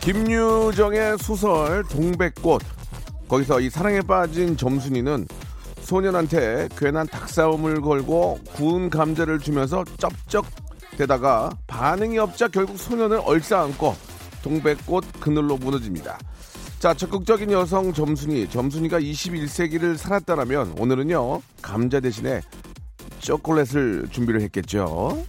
김유정의 소설 동백꽃 거기서 이 사랑에 빠진 점순이는 소년한테 괜한 닭싸움을 걸고 구운 감자를 주면서 쩝쩝 대다가 반응이 없자 결국 소년을 얼싸안고 동백꽃 그늘로 무너집니다. 자, 적극적인 여성 점순이, 점순이가 21세기를 살았다라면 오늘은요, 감자 대신에 초콜릿을 준비를 했겠죠.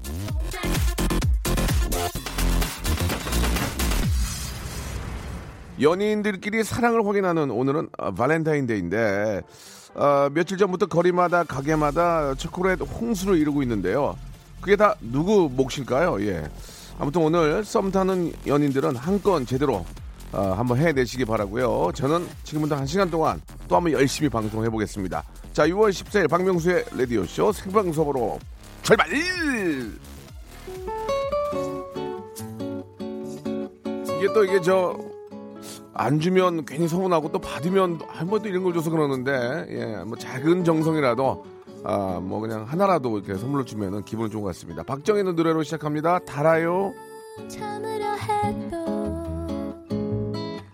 연인들끼리 사랑을 확인하는 오늘은 어, 발렌타인데이인데 어, 며칠 전부터 거리마다 가게마다 초콜릿 홍수를 이루고 있는데요. 그게 다 누구 몫일까요? 예. 아무튼 오늘 썸 타는 연인들은 한 건 제대로 어, 한번 해내시기 바라고요. 저는 지금부터 한 시간 동안 또 한번 열심히 방송해 보겠습니다. 자, 6월 14일 박명수의 라디오 쇼 생방송으로 출발! 이게 또 이게 저 안 주면 괜히 서운하고 또 받으면 한번또 이런 걸 줘서 그러는데 예, 뭐 작은 정성이라도 아, 뭐 그냥 하나라도 이렇게 선물로 주면은 기분 좋은 것 같습니다. 박정희의 노래로 시작합니다. 달아요. 참으려 해도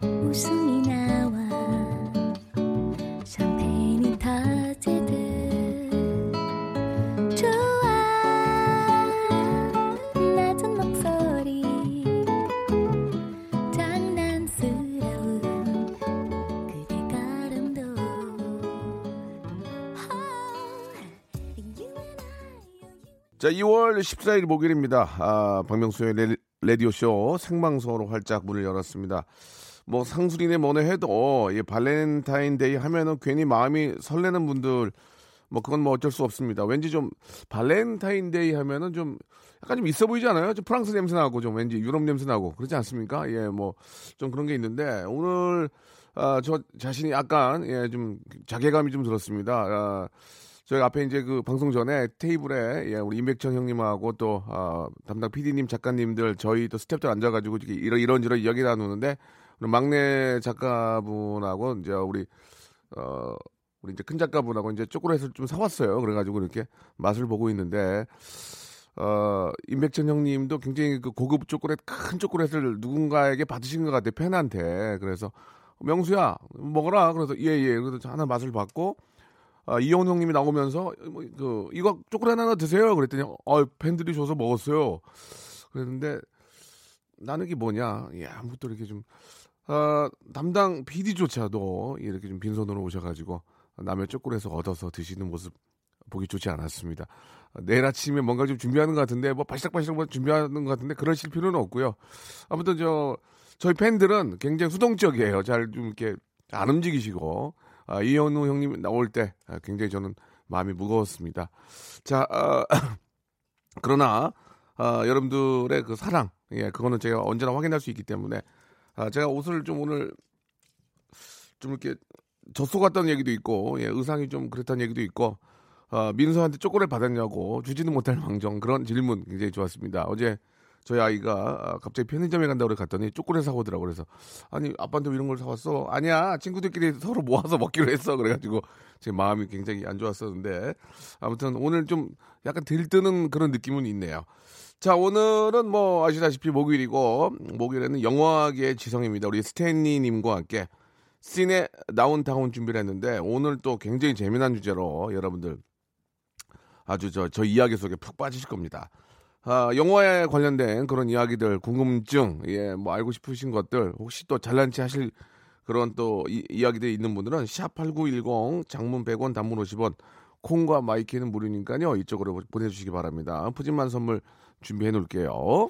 웃음 자, 2월 14일 목요일입니다. 아, 박명수의 레, 라디오쇼 생방송으로 활짝 문을 열었습니다. 뭐 상술이네 뭐네 해도 이 발렌타인데이 하면은 괜히 마음이 설레는 분들 뭐 그건 뭐 어쩔 수 없습니다. 왠지 좀 발렌타인데이 하면은 좀 약간 좀 있어 보이지 않아요? 좀 프랑스 냄새 나고 좀 왠지 유럽 냄새 나고 그렇지 않습니까? 예, 뭐 좀 그런 게 있는데 오늘 아, 저 자신이 약간 예, 좀 자괴감이 좀 들었습니다. 아, 저희 앞에 이제 그 방송 전에 테이블에 예, 우리 임백천 형님하고 또 어, 담당 PD님 작가님들 저희 또 스탭들 앉아가지고 이런 이런저런 이야기 나누는데 막내 작가분하고 이제 우리 어 우리 이제 큰 작가분하고 이제 초콜릿을 좀 사왔어요. 그래가지고 이렇게 맛을 보고 있는데 어 임백천 형님도 굉장히 그 고급 초콜릿 큰 초콜릿을 누군가에게 받으신 것 같아요. 팬한테 그래서 명수야 먹어라. 그래서 예 예. 그래서 하나 맛을 봤고. 아, 이영훈 형님이 나오면서 뭐, 그 이거 초콜릿 하나 드세요. 그랬더니 어, 팬들이 줘서 먹었어요. 그랬는데 나는 이게 뭐냐? 예, 아무것도 이렇게 좀 아, 담당 PD조차도 이렇게 좀 빈손으로 오셔가지고 남의 초콜릿을 얻어서 드시는 모습 보기 좋지 않았습니다. 내일 아침에 뭔가 좀 준비하는 것 같은데 뭐 바시락바시락 뭐 준비하는 것 같은데 그러실 필요는 없고요. 아무튼 저 저희 팬들은 굉장히 수동적이에요. 잘 좀 이렇게 안 움직이시고 아, 이현우 형님 나올 때 아, 굉장히 저는 마음이 무거웠습니다. 자, 아, 그러나 아, 여러분들의 그 사랑, 예, 그거는 제가 언제나 확인할 수 있기 때문에 아, 제가 옷을 좀 오늘 좀 이렇게 젖소 같다는 얘기도 있고, 예, 의상이 좀 그랬다는 얘기도 있고, 아, 민서한테 초콜릿 받았냐고 주지는 못할 망정 그런 질문 굉장히 좋았습니다. 어제 저희 아이가 아, 갑자기 편의점에 간다고 갔더니 초콜릿 사오더라고 그래서 아니 아빠한테 왜 이런 걸 사왔어? 아니야 친구들끼리 서로 모아서 먹기로 했어 그래가지고 제 마음이 굉장히 안 좋았었는데 아무튼 오늘 좀 약간 들뜨는 그런 느낌은 있네요. 자 오늘은 뭐 아시다시피 목요일이고 목요일에는 영화계의 지성입니다. 우리 스탠리님과 함께 씬의 다운타운 준비를 했는데 오늘 또 굉장히 재미난 주제로 여러분들 아주 저, 저 이야기 속에 푹 빠지실 겁니다. 아, 영화에 관련된 그런 이야기들, 궁금증, 예, 뭐 알고 싶으신 것들, 혹시 또 잘난 체 하실 그런 또 이, 이야기들이 있는 분들은 샵8910 장문 100원 단문 50원 콩과 마이키는 무료니까요. 이쪽으로 보내주시기 바랍니다. 푸짐한 선물 준비해 놓을게요.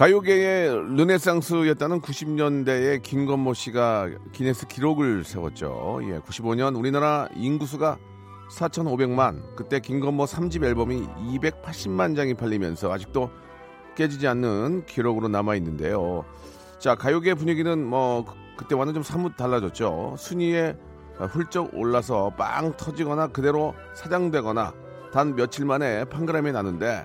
가요계의 르네상스였다는 90년대에 김건모 씨가 기네스 기록을 세웠죠. 예, 95년 우리나라 인구수가 4,500만, 그때 김건모 3집 앨범이 280만 장이 팔리면서 아직도 깨지지 않는 기록으로 남아 있는데요. 자, 가요계 분위기는 뭐 그- 그때와는 좀 사뭇 달라졌죠. 순위에 훌쩍 올라서 빵 터지거나 그대로 사장되거나 단 며칠 만에 판가름이 나는데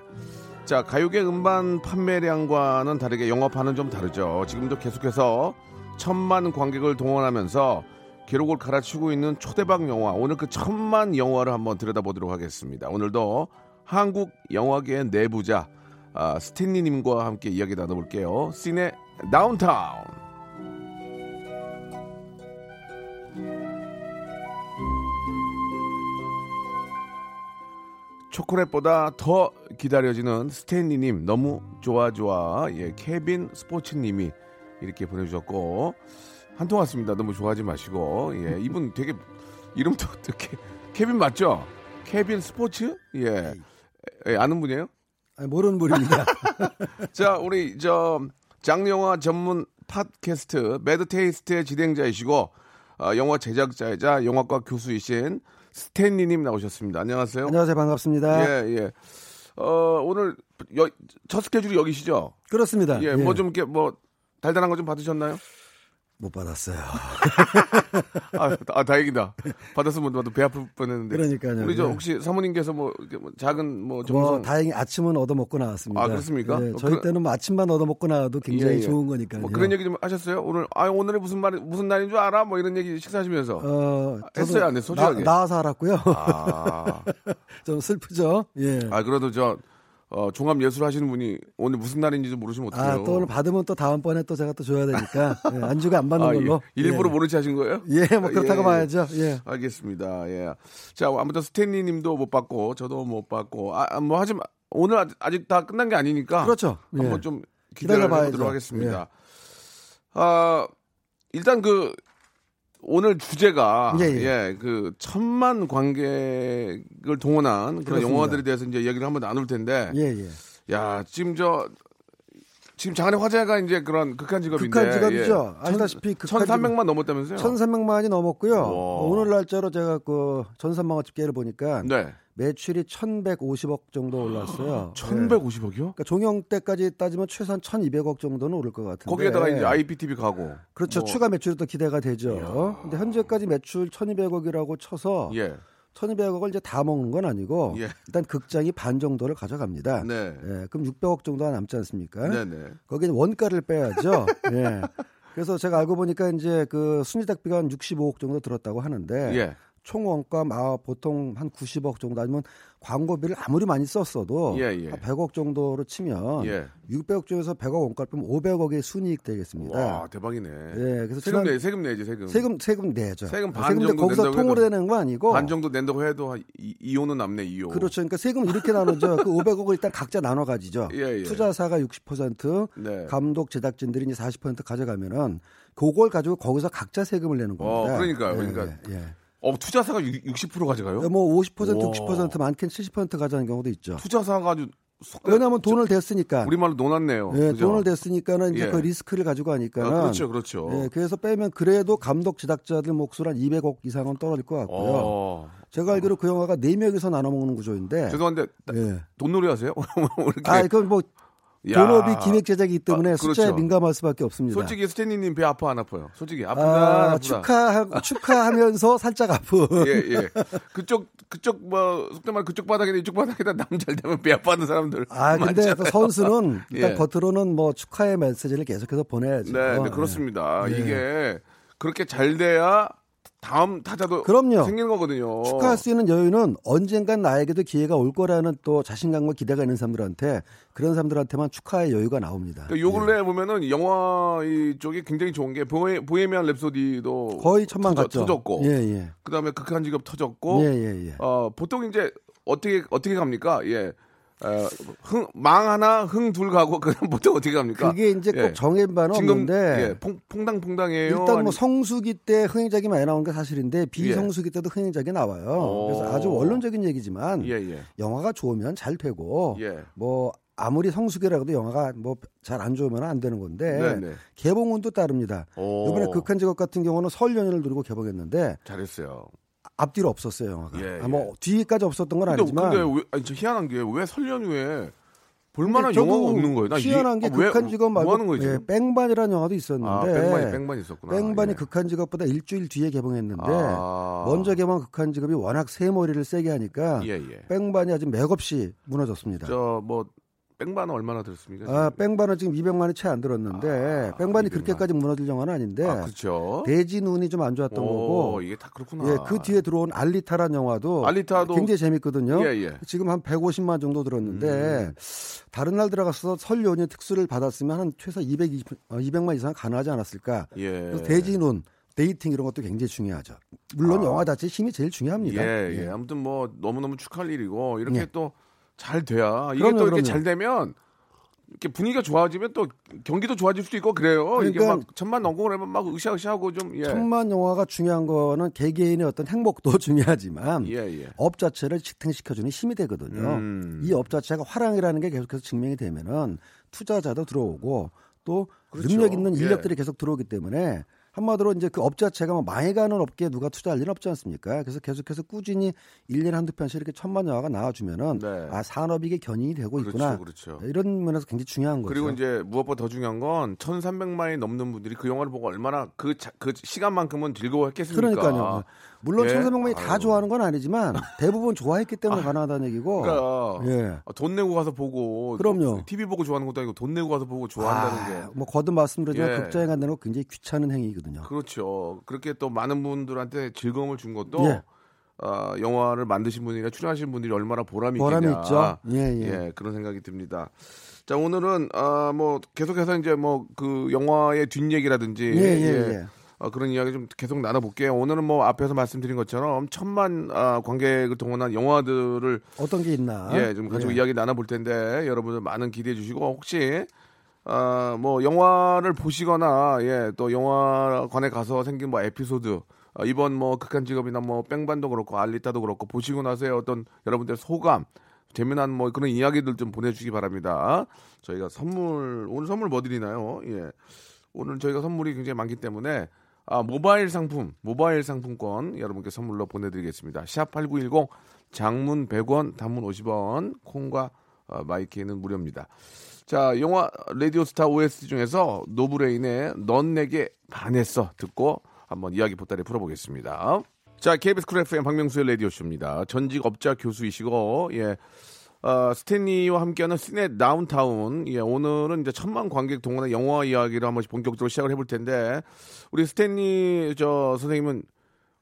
자, 가요계 음반 판매량과는 다르게 영업하는 좀 다르죠. 지금도 계속해서 천만 관객을 동원하면서 기록을 갈아치우고 있는 초대박 영화. 오늘 그 천만 영화를 한번 들여다보도록 하겠습니다. 오늘도 한국 영화계의 내부자 아, 스탠리님과 함께 이야기 나눠볼게요. 씬의 다운타운. 초콜릿보다 더 기다려지는 스탠리님 너무 좋아 좋아. 예 케빈 스포츠님이 이렇게 보내주셨고 한 통 왔습니다. 너무 좋아하지 마시고. 예 이분 되게 이름도 어떻게 케빈 맞죠? 케빈 스포츠? 예, 예, 아는 분이에요? 아니, 모르는 분입니다. 자 우리 저 장르영화 전문 팟캐스트 매드테이스트의 진행자이시고 어, 영화 제작자이자 영화과 교수이신 스탠리님 나오셨습니다 안녕하세요 안녕하세요. 반갑습니다. 예, 예. 어, 오늘 여, 첫 스케줄이 여기시죠? 그렇습니다. 예, 뭐좀 이렇게 뭐 달달한 거 좀 받으셨나요? 못 받았어요. 아, 아, 다행이다. 받았으면 나도 배 아플 뻔했는데. 그러니까요. 우리 저 예. 혹시 사모님께서 뭐, 뭐 작은 뭐뭐 정성 다행히 아침은 얻어 먹고 나왔습니다. 아, 그렇습니까? 예, 어, 저희 그런- 때는 뭐 아침만 얻어 먹고 나와도 굉장히 예, 예. 좋은 거니까요. 뭐 그런 얘기 좀 하셨어요? 오늘 아 오늘이 무슨 말 무슨 날인 줄 알아? 뭐 이런 얘기 식사하시면서. 어, 했어요, 안 했어요? 솔직하게? 나, 와서 알았고요. 아, 좀 슬프죠. 예. 아 그래도 저 어, 종합 예술 하시는 분이 오늘 무슨 날인지 좀 모르시면 어떡해요? 아, 또 오늘 받으면 또 다음번에 또 제가 또 줘야 되니까 예, 안주가 안 받는 아, 예. 걸로. 일부러 예. 모른 체 하신 거예요? 예, 뭐 그렇다고 예, 예. 봐야죠. 예. 알겠습니다. 예. 자, 아무튼 스탠리 님도 못 받고, 저도 못 받고, 아, 아, 뭐 하지만, 오늘 아직, 아직 다 끝난 게 아니니까. 그렇죠. 예. 한번 좀 기다려. 보도록 하겠습니다. 아, 일단 그, 오늘 주제가, 예, 예, 예. 그, 천만 관객을 동원한 그런 그렇습니다. 영화들에 대해서 이제 얘기를 한번 나눌 텐데, 예, 예. 야, 지금 저, 지금 장안의 화제가 이제 그런 극한 직업인데. 극한 직업이죠. 예. 아시다시피 극한 1300만 넘었다면서요? 1,300만이 넘었고요. 와. 오늘 날짜로 제가 그 전산망어 집계를 보니까 네. 매출이 1,150억 정도 올랐어요. 예. 1150억이요? 그러니까 종영 때까지 따지면 최소한 1,200억 정도는 오를 것 같은데. 거기에다가 이제 IPTV 가고. 그렇죠. 뭐, 추가 매출이 또 기대가 되죠. 근데 현재까지 매출 1,200억이라고 쳐서 예. 1,200억을 이제 다 먹는 건 아니고 예. 일단 극장이 반 정도를 가져갑니다. 네. 예, 그럼 600억 정도가 남지 않습니까? 네네. 거기는 원가를 빼야죠. 예. 그래서 제가 알고 보니까 이제 그 순위택비가 한 65억 정도 들었다고 하는데 예. 총 원가 아, 보통 한 90억 정도 아니면 광고비를 아무리 많이 썼어도 예, 예. 한 100억 정도로 치면 예. 600억 중에서 100억 원가를 빼면 500억의 순이익 되겠습니다. 와, 대박이네. 예, 그래서 세금 내, 세금 내지, 세금. 세금 세금 내죠. 세금 반 세금인데 정도 거기서 낸다고 통으로 해도- 되는 거 아니고 반 정도 낸다고 해도 한 이, 이호는 남네, 이호. 그렇죠. 그러니까 세금 이렇게 나누죠. 그 500억을 일단 각자 나눠 가지죠. 예, 예. 투자사가 60%, 네. 감독 제작진들이 이제 40% 가져가면은 그걸 가지고 거기서 각자 세금을 내는 겁니다. 어, 그러니까요. 예, 그러니까. 예, 예. 어, 투자사가 60% 가져가요? 뭐 50%, 와. 60% 많게는 70% 가져가는 경우도 있죠. 투자사가 아주 속 왜냐하면 돈을 댔으니까. 우리말로 논았네요. 예, 그죠? 돈을 댔으니까는 이제 예. 그 리스크를 가지고 하니까는. 아, 그렇죠, 그렇죠. 예, 그래서 빼면 그래도 감독 제작자들 몫으로 한 200억 이상은 떨어질 것 같고요. 어. 제가 알기로 그 영화가 4 명이서 나눠 먹는 구조인데. 죄송한데, 예. 돈놀이 하세요? 이렇게. 아, 이건 뭐 야. 본업이 기획 제작이기 때문에 아, 숫자에 그렇죠. 민감할 수밖에 없습니다. 솔직히 스탠리님 배 아파, 안 아파요? 솔직히. 아프다, 아, 안 아프다. 축하 축하하면서 살짝 아픈. 예, 예. 그쪽, 그쪽, 뭐, 속된 말 그쪽 바닥이나 이쪽 바닥에다 남잘 되면 배 아파하는 사람들. 아, 근데 많잖아요. 또 선수는 일단 예. 겉으로는 뭐 축하의 메시지를 계속해서 보내야죠. 네, 네, 그렇습니다. 네. 이게 그렇게 잘 돼야 다음 타자도 그럼요. 생기는 거거든요. 축하할 수 있는 여유는 언젠간 나에게도 기회가 올 거라는 또 자신감과 기대가 있는 사람들한테 그런 사람들한테만 축하의 여유가 나옵니다. 그러니까 요 근래 보면은 영화 이쪽이 굉장히 좋은 게 보헤, 보헤미안 랩소디도 거의 천만 터져- 갔죠. 터졌고 예, 예. 그다음에 극한 직업 터졌고 예, 예, 예. 어, 보통 이제 어떻게 어떻게 갑니까? 예. 어, 흥, 망 하나, 흥 둘 가고 그럼 보통 어떻게 갑니까? 그게 이제 꼭 예. 정해진 바는 지금 없는데 예, 퐁, 퐁당퐁당해요. 일단 뭐 아니- 성수기 때 흥행작이 많이 나오는 게 사실인데 비성수기 때도 흥행작이 나와요. 오. 그래서 아주 원론적인 얘기지만 예, 예. 영화가 좋으면 잘 되고 예. 뭐 아무리 성수기라도 영화가 뭐 잘 안 좋으면 안 되는 건데 네, 네. 개봉운도 따릅니다. 오. 이번에 극한 직업 같은 경우는 설 연휴를 누리고 개봉했는데 잘했어요. 앞뒤로 없었어요 영화가. 예, 아, 뭐 뒤까지 없었던 건 근데, 아니지만 근데 왜, 아니, 저 희한한 게 왜 설연후에 볼만한 저도 영화가 없는 거예요? 나 희한한 게 아, 왜- 극한 직업 말고 뭐 예? 뺑반이라는 영화도 있었는데 아, 뺑반이 뺑반이 있었구나. 뺑반이 예. 극한 직업보다 일주일 뒤에 개봉했는데 아. 먼저 개봉한 극한 직업이 워낙 새머리를 세게 하니까 예, 예. 뺑반이 아주 맥없이 무너졌습니다. 저뭐 뺑반은 얼마나 들었습니까? 아, 뺑반은 지금 200만이 채 안 들었는데 아, 뺑반이 200만. 그렇게까지 무너질 영화는 아닌데 아, 그렇죠. 대진운이 좀 안 좋았던 오, 거고 이게 다 그렇구나. 예, 그 뒤에 들어온 알리타란 영화도 알리타도 굉장히 재밌거든요. 예, 예. 지금 한 150만 정도 들었는데 다른 날 들어가서 설 연휴 특수를 받았으면 한 최소 220, 어, 200만 이상 가능하지 않았을까. 예. 그래서 대진 운, dating 이런 것도 굉장히 중요하죠. 물론 영화 자체 힘이 제일 중요합니다. 예, 예. 아무튼 뭐 너무너무 축하할 일이고 이렇게 예. 또 잘 돼야 이게 그럼요, 또 이렇게 그럼요. 잘 되면 이렇게 분위기가 좋아지면 또 경기도 좋아질 수도 있고 그래요. 이게 그러니까 막 천만 넘고 그러면 막 으쌰으쌰하고 좀 예. 천만 영화가 중요한 거는 개개인의 어떤 행복도 중요하지만 예, 예. 업 자체를 지탱시켜주는 힘이 되거든요. 음. 이업 자체가 활황이라는 게 계속해서 증명이 되면은 투자자도 들어오고 또 그렇죠. 능력 있는 예. 인력들이 계속 들어오기 때문에 한마디로 이제 그 업 자 체가 뭐 망해가는 업계에 누가 투자할 일은 없지 않습니까? 그래서 계속해서 꾸준히 1년에 한두 편씩 이렇게 천만 영화가 나와주면은 네. 아 산업이 이게 견인이 되고 그렇죠, 있구나. 그렇죠. 이런 면에서 굉장히 중요한 거죠. 그리고 이제 무엇보다 더 중요한 건 1,300만이 넘는 분들이 그 영화를 보고 얼마나 그, 자- 그 시간만큼은 즐거워했겠습니까? 그러니까요. 물론 예. 1,300명이 다. 좋아하는 건 아니지만 대부분 좋아했기 때문에 가능하다는 얘기고. 그러니까 예. 아, 돈 내고 가서 보고 그럼요. TV 보고 좋아하는 것도 아니고 돈 내고 가서 보고 좋아한다는 아, 게 뭐 거듭 말씀드리지만 예. 극장에 간다는 건 굉장히 귀찮은 행위거든요. 그렇죠. 그렇게 또 많은 분들한테 즐거움을 준 것도 예. 어, 영화를 만드신 분이나 출연하신 분들이 얼마나 보람이 보람이 있겠냐. 있죠. 예, 예. 그런 생각이 듭니다. 자 오늘은 아, 뭐 계속해서 이제 뭐 그 영화의 뒷 얘기라든지 예, 예, 예. 어, 그런 이야기 좀 계속 나눠볼게요. 오늘은 뭐 앞에서 말씀드린 것처럼 천만 아, 관객을 동원한 영화들을 어떤 게 있나? 예, 좀 가지고 예. 이야기 나눠볼 텐데 여러분들 많은 기대해 주시고 혹시 아, 뭐 영화를 보시거나 예, 또 영화관에 가서 생긴 뭐 에피소드 어, 이번 뭐 극한 직업이나 뭐 뺑반도 그렇고 알리타도 그렇고 보시고 나서의 어떤 여러분들의 소감 재미난 뭐 그런 이야기들 좀 보내주시기 바랍니다. 저희가 선물 오늘 선물 뭐 드리나요? 예, 오늘 저희가 선물이 굉장히 많기 때문에 아, 모바일 상품, 모바일 상품권 여러분께 선물로 보내드리겠습니다. 샵8910 장문 100원, 단문 50원, 콩과 어, my K는 무료입니다. 자, 영화 라디오 스타 OST 중에서 노브레인의 넌 내게 반했어 듣고 한번 이야기 보따리 풀어보겠습니다. 자, KBS 쿨 FM 박명수의 라디오 쇼입니다. 전직 업자 교수이시고 예. 어, 스탠리와 함께하는 시네 다운타운. 예, 오늘은 이제 천만 관객 동원의 영화 이야기를 한번 본격적으로 시작을 해볼 텐데, 우리 스탠리 저 선생님은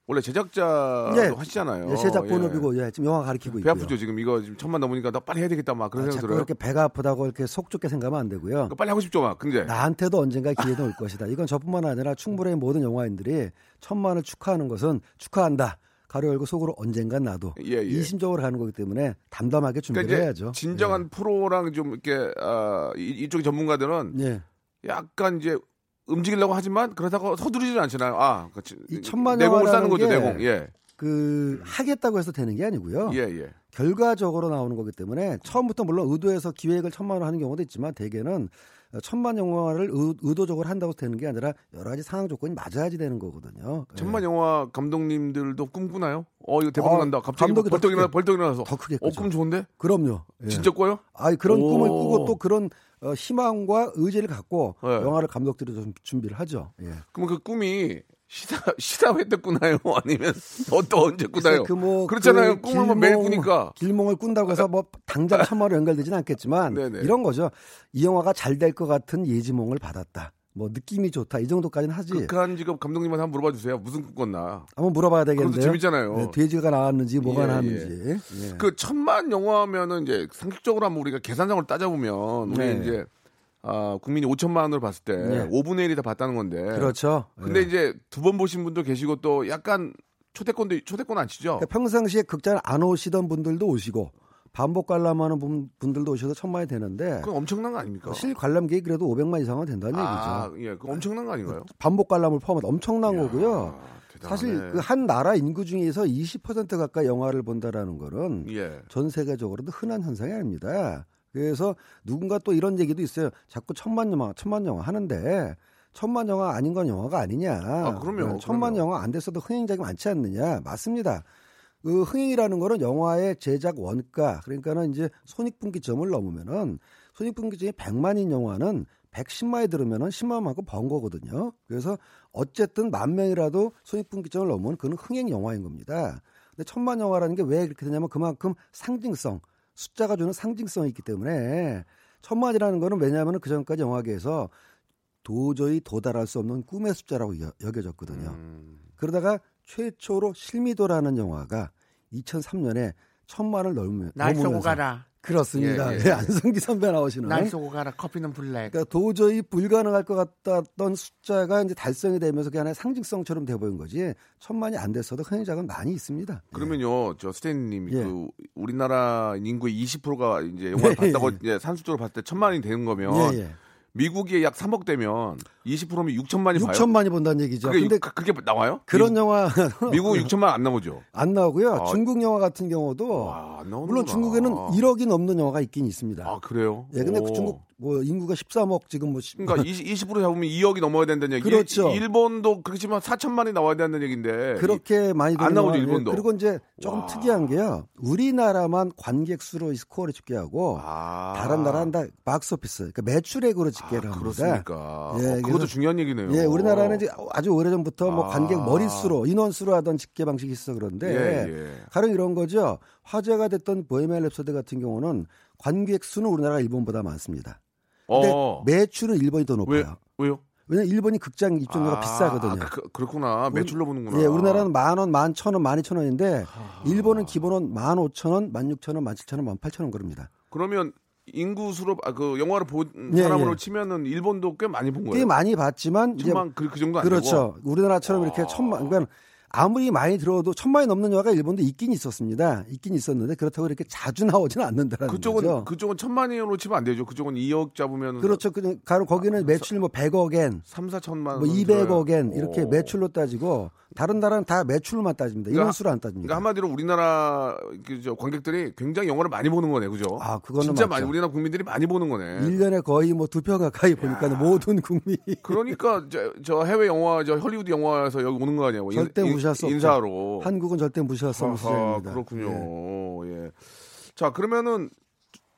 원래 제작자도 예. 하시잖아요. 예, 제작 본업이고 예, 지금 영화 가르치고 배 있고요. 아프죠 지금 이거 지금 천만 넘으니까 나 빨리 해야 되겠다 막 그런 아, 생각 들어요. 이렇게 배가 아프다고 이렇게 속 좁게 생각하면 안 되고요. 그러니까 빨리 하고 싶죠 막. 근데 나한테도 언젠가 기회는 올 것이다. 이건 저뿐만 아니라 충분히 모든 영화인들이 천만을 축하하는 것은 축하한다. 가로 열고 속으로 언젠간 나도 예, 예. 이심적으로 가는 거기 때문에 담담하게 준비를 그러니까 해야죠. 진정한 프로랑 좀 이렇게 아, 이, 이쪽 전문가들은 예. 약간 이제 움직이려고 하지만 그러다가 서두르지는 않잖아요. 아, 그렇지. 이 천만 내공을 쌓는 거죠, 게 내공. 예. 그 하겠다고 해서 되는 게 아니고요. 예, 예. 결과적으로 나오는 거기 때문에 처음부터 물론 의도해서 기획을 천만 원 하는 경우도 있지만 대개는 천만 영화를 의, 의도적으로 한다고 되는 게 아니라 여러 가지 상황 조건이 맞아야지 되는 거거든요. 천만 예. 영화 감독님들도 꿈꾸나요? 어, 이거 대박 어, 난다. 갑자기 뭐 감독이 벌떡 더 일어나 벌떡 일어나서. 더 크게 어. 꿈 좋은데? 그럼요. 예. 진짜 꿔요? 아 그런 오. 꿈을 꾸고 또 그런 어, 희망과 의지를 갖고 네. 영화를 감독들이 좀 준비를 하죠. 예. 그러면 그 꿈이 시사 시사회 때 꾸나요? 아니면 또, 또 언제 꾸나요? 그 뭐, 그렇잖아요. 그 꿈을 뭐 매일 꾸니까. 길몽을 꾼다고 해서 뭐 당장 천만으로 연결되지는 않겠지만 네네. 이런 거죠. 이 영화가 잘 될 것 같은 예지몽을 받았다. 뭐 느낌이 좋다 이 정도까지는 하지. 극한 직업 감독님한테 한번 물어봐 주세요. 무슨 꿈 꿨나? 한번 물어봐야 그것도 되겠는데요. 재밌잖아요. 네, 돼지가 나왔는지 뭐가 예, 나왔는지. 예. 그 천만 영화면은 이제 상식적으로 한번 우리가 계산상으로 따져보면 우리 네. 이제 아, 국민이 5천만 원으로 봤을 때 네. 5분의 1이 다 봤다는 건데. 그렇죠. 근데 예. 이제 두 번 보신 분도 계시고 또 약간 초대권도 초대권 안 치죠. 그러니까 평상시에 극장 안 오시던 분들도 오시고 반복 관람하는 분- 분들도 오셔도 천만 이 되는데 그건 엄청난 거 아닙니까? 실 관람객이 그래도 500만 이상은 된다는 아, 얘기죠. 예, 그 엄청난 거 아닌가요? 반복 관람을 포함한 엄청난 거고요. 아, 대단하네. 사실 그 한 나라 인구 중에서 20% 가까이 영화를 본다라는 거는 예. 전 세계적으로도 흔한 현상이 아닙니다. 그래서 누군가 또 이런 얘기도 있어요. 자꾸 천만 영화, 천만 영화 하는데 천만 영화 아닌 건 영화가 아니냐. 아, 그럼요, 천만 그럼요. 영화 안 됐어도 흥행작이 많지 않느냐. 맞습니다. 그 흥행이라는 거는 영화의 제작 원가 그러니까는 이제 손익분기점을 넘으면은 손익분기점이 100만인 영화는 110만이 들으면은 10만 만큼 번 거거든요. 그래서 어쨌든 만 명이라도 손익분기점을 넘으면 그는 흥행 영화인 겁니다. 근데 천만 영화라는 게 왜 그렇게 되냐면 그만큼 상징성, 숫자가 주는 상징성이 있기 때문에 천만이라는 거는 왜냐하면 그 전까지 영화계에서 도저히 도달할 수 없는 꿈의 숫자라고 여- 여겨졌거든요. 음, 그러다가 최초로 실미도라는 영화가 2003년에 천만을 넘으면 날 쏘고 넘으면서 가라. 그렇습니다. 예, 예. 네, 안성기 선배 나오시는 날 쏘고 가라. 커피는 블랙. 그러니까 도저히 불가능할 것 같았던 숫자가 이제 달성이 되면서 그게 하나의 상징성처럼 돼 보인 거지 천만이 안 됐어도 흥행작은 많이 있습니다. 그러면요, 저 스탠님, 예. 그 우리나라 인구의 20%가 이제 영화를 예, 봤다고 예. 이제 산술적으로 봤을 때 천만이 되는 거면 예, 예. 미국이 약 3억 되면 20%면 6천만이 봐요. 6천만이 본다는 얘기죠. 그게 근데 그- 그게 나와요? 그런 영화 미국 6천만 안 나오죠. 안 나오고요. 아. 중국 영화 같은 경우도 나오는구나. 물론 중국에는 1억이 넘는 영화가 있긴 있습니다. 아 그래요? 예, 근데 오. 그 중국 뭐 인구가 13억 지금 뭐 시- 그러니까 20, 20% 잡으면 2억이 넘어야 된다는 얘기. 그렇죠. 일, 본도 그렇지만 4천만이 나와야 된다는 얘기인데. 그렇게 많이 안 나오죠, 영화. 예, 일본도. 그리고 이제 조금 와. 특이한 게요. 우리나라만 관객 수로 이 스코어를 집계하고 아. 다른 나라는 다 박스오피스, 그러니까 매출액으로 집계를 아, 합니다. 그렇습니까? 예, 어, 그것도 중요한 얘기네요. 예, 우리나라는 이제 아주 오래전부터 뭐 아. 관객 머릿수로 인원수로 하던 집계 방식이 있어 그런데 예, 예. 가령 이런 거죠. 화제가 됐던 보헤미안 랩소디 같은 경우는 관객 수는 우리나라가 일본보다 많습니다. 근데 어. 매출은 일본이 더 높아요. 왜 왜요? 왜냐면 일본이 극장 입장료가 아, 비싸거든요. 아, 그, 그렇구나. 매출로 보는구나. 예, 우리나라는 만 원, 만 천 원, 만 이천 원인데 일본은 기본은 만 오천 원, 만 육천 원, 만 칠천 원, 만 팔천 원 그럽니다. 그러면 인구 수로 아, 그 영화를 본 예, 사람으로 예. 치면은 일본도 꽤 많이 본 거예요. 꽤 많이 봤지만 이제 천만 그, 그 정도 안 그렇죠. 우리나라처럼 이렇게 아. 천만 그러니까 아무리 많이 들어도 천만이 넘는 영화가 일본도 있긴 있었습니다. 있긴 있었는데 그렇다고 이렇게 자주 나오지는 않는다라는 그쪽은 거죠. 그쪽은 천만이로 치면 안 되죠. 그쪽은 2억 잡으면 그렇죠. 그냥 가로 거기는 매출 뭐 100억엔 3, 4천만 뭐 200억엔 이렇게 매출로 따지고 다른 나라는 다 매출로만 따집니다. 그러니까 인원수로 안 따집니다. 그러니까 한마디로 우리나라 그저 관객들이 굉장히 영화를 많이 보는 거네, 그죠? 아, 그거는 진짜 맞죠. 많이 우리나라 국민들이 많이 보는 거네. 1년에 거의 뭐두표 가까이 보니까 모든 국민이 그러니까 저, 저 해외 영화, 저 헐리우드 영화에서 여기 오는 거 아니에요? 절대 인- 무시할 수 없죠. 인사로. 한국은 절대 무시할 수 없는 시장입니다. 그렇군요. 예. 자, 그러면은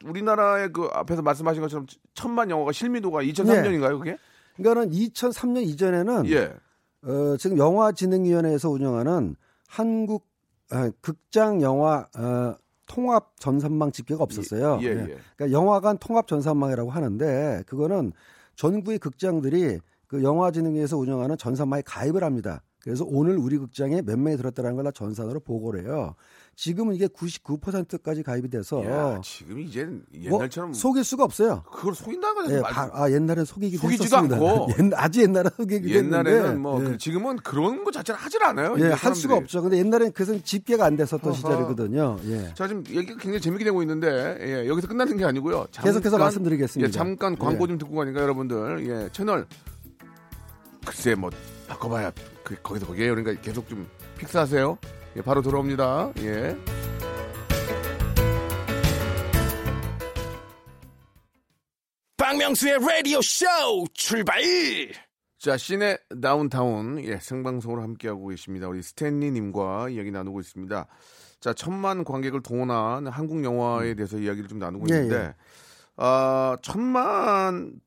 우리나라의 그 앞에서 말씀하신 것처럼 천만 영화가 실미도가 2003년인가요, 그게? 그러니까는 2003년 이전에는 예. 어, 지금 영화진흥위원회에서 운영하는 한국 아, 극장 영화 어, 통합 전산망 집계가 없었어요. 예, 예, 예. 예. 그러니까 영화관 통합 전산망이라고 하는데 그거는 전국의 극장들이 그 영화진흥위에서 운영하는 전산망에 가입을 합니다. 그래서 오늘 우리 극장에 몇 명이 들었다는 걸 다 전산으로 보고를 해요. 지금은 이게 99%까지 가입이 돼서 야, 지금 이제 뭐 옛날처럼 속일 수가 없어요. 그걸 속인다고 예, 해서 바- 아, 옛날엔 속이기도 속이지도 했었습니다. 않고. 옛, 아주 옛날에 속이기도 옛날에는 뭐 예. 그 지금은 그런 거 자체를 하질 않아요. 예, 할 수가. 없죠. 근데 옛날엔 그래서 집계가 안 됐었던 어허. 시절이거든요. 예. 자, 지금 얘기가 굉장히 재밌게 되고 있는데 예, 여기서 끝나는 게 아니고요. 계속해서 말씀드리겠습니다. 예, 잠깐 광고 예. 좀 듣고 가니까 여러분들 예, 채널 글쎄 뭐 바꿔봐야 그, 거기서 거기에요. 그러니까 계속 좀 픽스하세요. 예, 바로 들어옵니다. 예. 박명수의 라디오 쇼 출발! 자, 시내 다운타운 예, 생방송으로 함께하고 계십니다. 우리 스탠리님과 이야기 나누고 있습니다. 자, 천만 관객을 동원한 한국 영화에 대해서 이야기를 좀 나누고 예, 있는데, 예. 아, 천만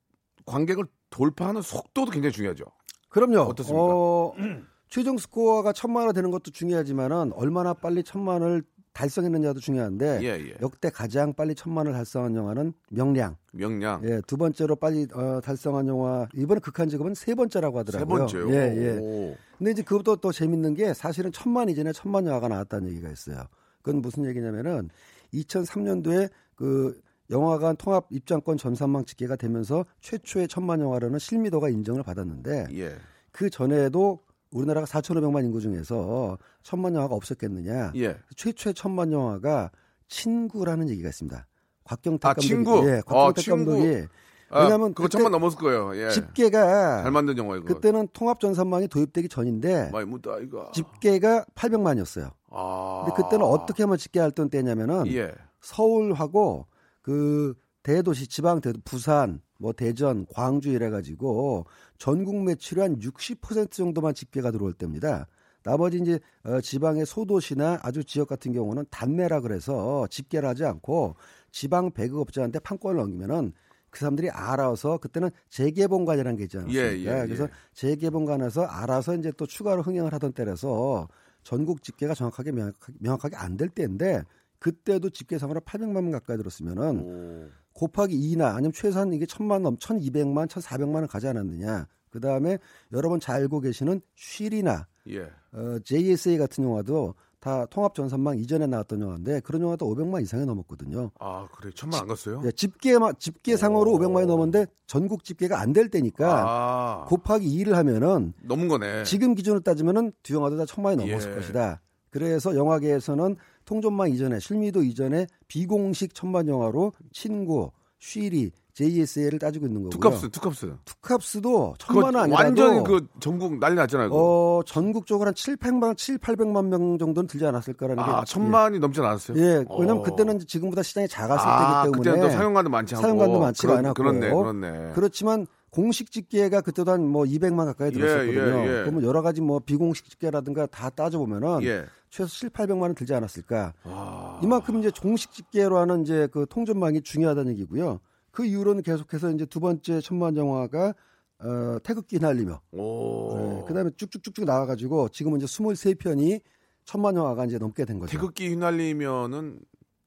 관객을 돌파하는 속도도 굉장히 중요하죠. 그럼요. 어떻습니까? 어, 최종 스코어가 천만 원 되는 것도 중요하지만은 얼마나 빨리 천만을 달성했느냐도 중요한데 예, 예. 역대 가장 빨리 천만을 달성한 영화는 명량. 명량. 예, 두 번째로 빨리 어, 달성한 영화 이번에 극한 직업은 세 번째라고 세 하더라고요. 번째요. 예, 예. 오. 근데 이제 그것도 또 재밌는 게 사실은 천만 이전에 천만 영화가 나왔다는 얘기가 있어요. 그건 무슨 얘기냐면은 2003년도에 그 영화관 통합 입장권 전산망 집계가 되면서 최초의 천만 영화라는 실미도가 인정을 받았는데 예. 그 전에도 우리나라가 4,500만 인구 중에서 천만 영화가 없었겠느냐. 예. 최초의 천만 영화가 친구라는 얘기가 있습니다. 곽경택 아, 감독이 친구? 예, 아, 곽경택 친구. 감독이 아, 왜냐면 그거 천만 넘었을 거예요. 예. 집계가 잘 만든 영화 이거. 그때는 통합 전산망이 도입되기 전인데 묻다. 집계가 800만이었어요. 아. 근데 그때는 어떻게 하면 집계할 때냐면은 예. 서울하고 그 대도시 지방 대도 부산 뭐 대전 광주 이래 가지고 전국 매출의 한60% 정도만 집계가 들어올 때입니다. 나머지 이제 어, 지방의 소도시나 아주 지역 같은 경우는 단매라 그래서 집계를 하지 않고 지방 배급업자한테 판권을 넘기면은 그 사람들이 알아서 그때는 재개봉관이라는 게 있지 않습니까? 예, 예, 그래서 예. 재개봉관에서 알아서 이제 또 추가로 흥행을 하던 때라서 전국 집계가 정확하게 명확하게, 명확하게 안될 때인데 그때도 집계상으로 800만 명 가까이 들었으면은 오. 곱하기 2나 아니면 최소한 이게 1000만 넘 1200만 1400만을 가지 않았느냐. 그 다음에 여러분 잘 알고 계시는 쉬리나 예. 어, JSA 같은 영화도 다 통합 전산망 이전에 나왔던 영화인데 그런 영화도 500만 이상이 넘었거든요. 아 그래 천만 안 갔어요? 예, 집계만 집계상으로 오. 500만이 넘었는데 전국 집계가 안 될 때니까 아 곱하기 2를 하면은 넘은 거네. 지금 기준으로 따지면은 두 영화도 다 천만이 넘었을 예. 것이다. 그래서 영화계에서는 통전망 이전에 실미도 이전에 비공식 천만 영화로 친구, 쉬리, JSA를 따지고 있는 거고요. 투캅스 투캅스. 투캅스도 그거 천만은 아니라도 완전 그 전국 난리 났잖아요. 어, 전국적으로 한 7, 800만, 7, 800만 명 정도는 들지 않았을까라는 게아 천만이 넘지 않았어요? 예, 예. 왜냐면 어. 그때는 지금보다 시장이 작았을 아, 때기 때문에 그때는 또 상영관도 많지 않고 상영관도 많지가 그렇- 않았고. 그렇네, 그렇네. 그렇지만 공식 집계가 그때도 한 뭐 200만 가까이 들었었거든요. 예, 예. 그러면 여러 가지 뭐 비공식 집계라든가 다 따져보면은 예. 최소 7, 800만은 들지 않았을까. 아, 이만큼 이제 공식 집계로 하는 이제 그 통전망이 중요하다는 얘기고요. 그 이후로는 계속해서 이제 두 번째 천만 영화가 어, 태극기 휘날리며 오. 네, 그 다음에 쭉쭉쭉쭉 나와가지고 지금은 이제 23편이 천만 영화가 이제 넘게 된 거죠. 태극기 휘날리면은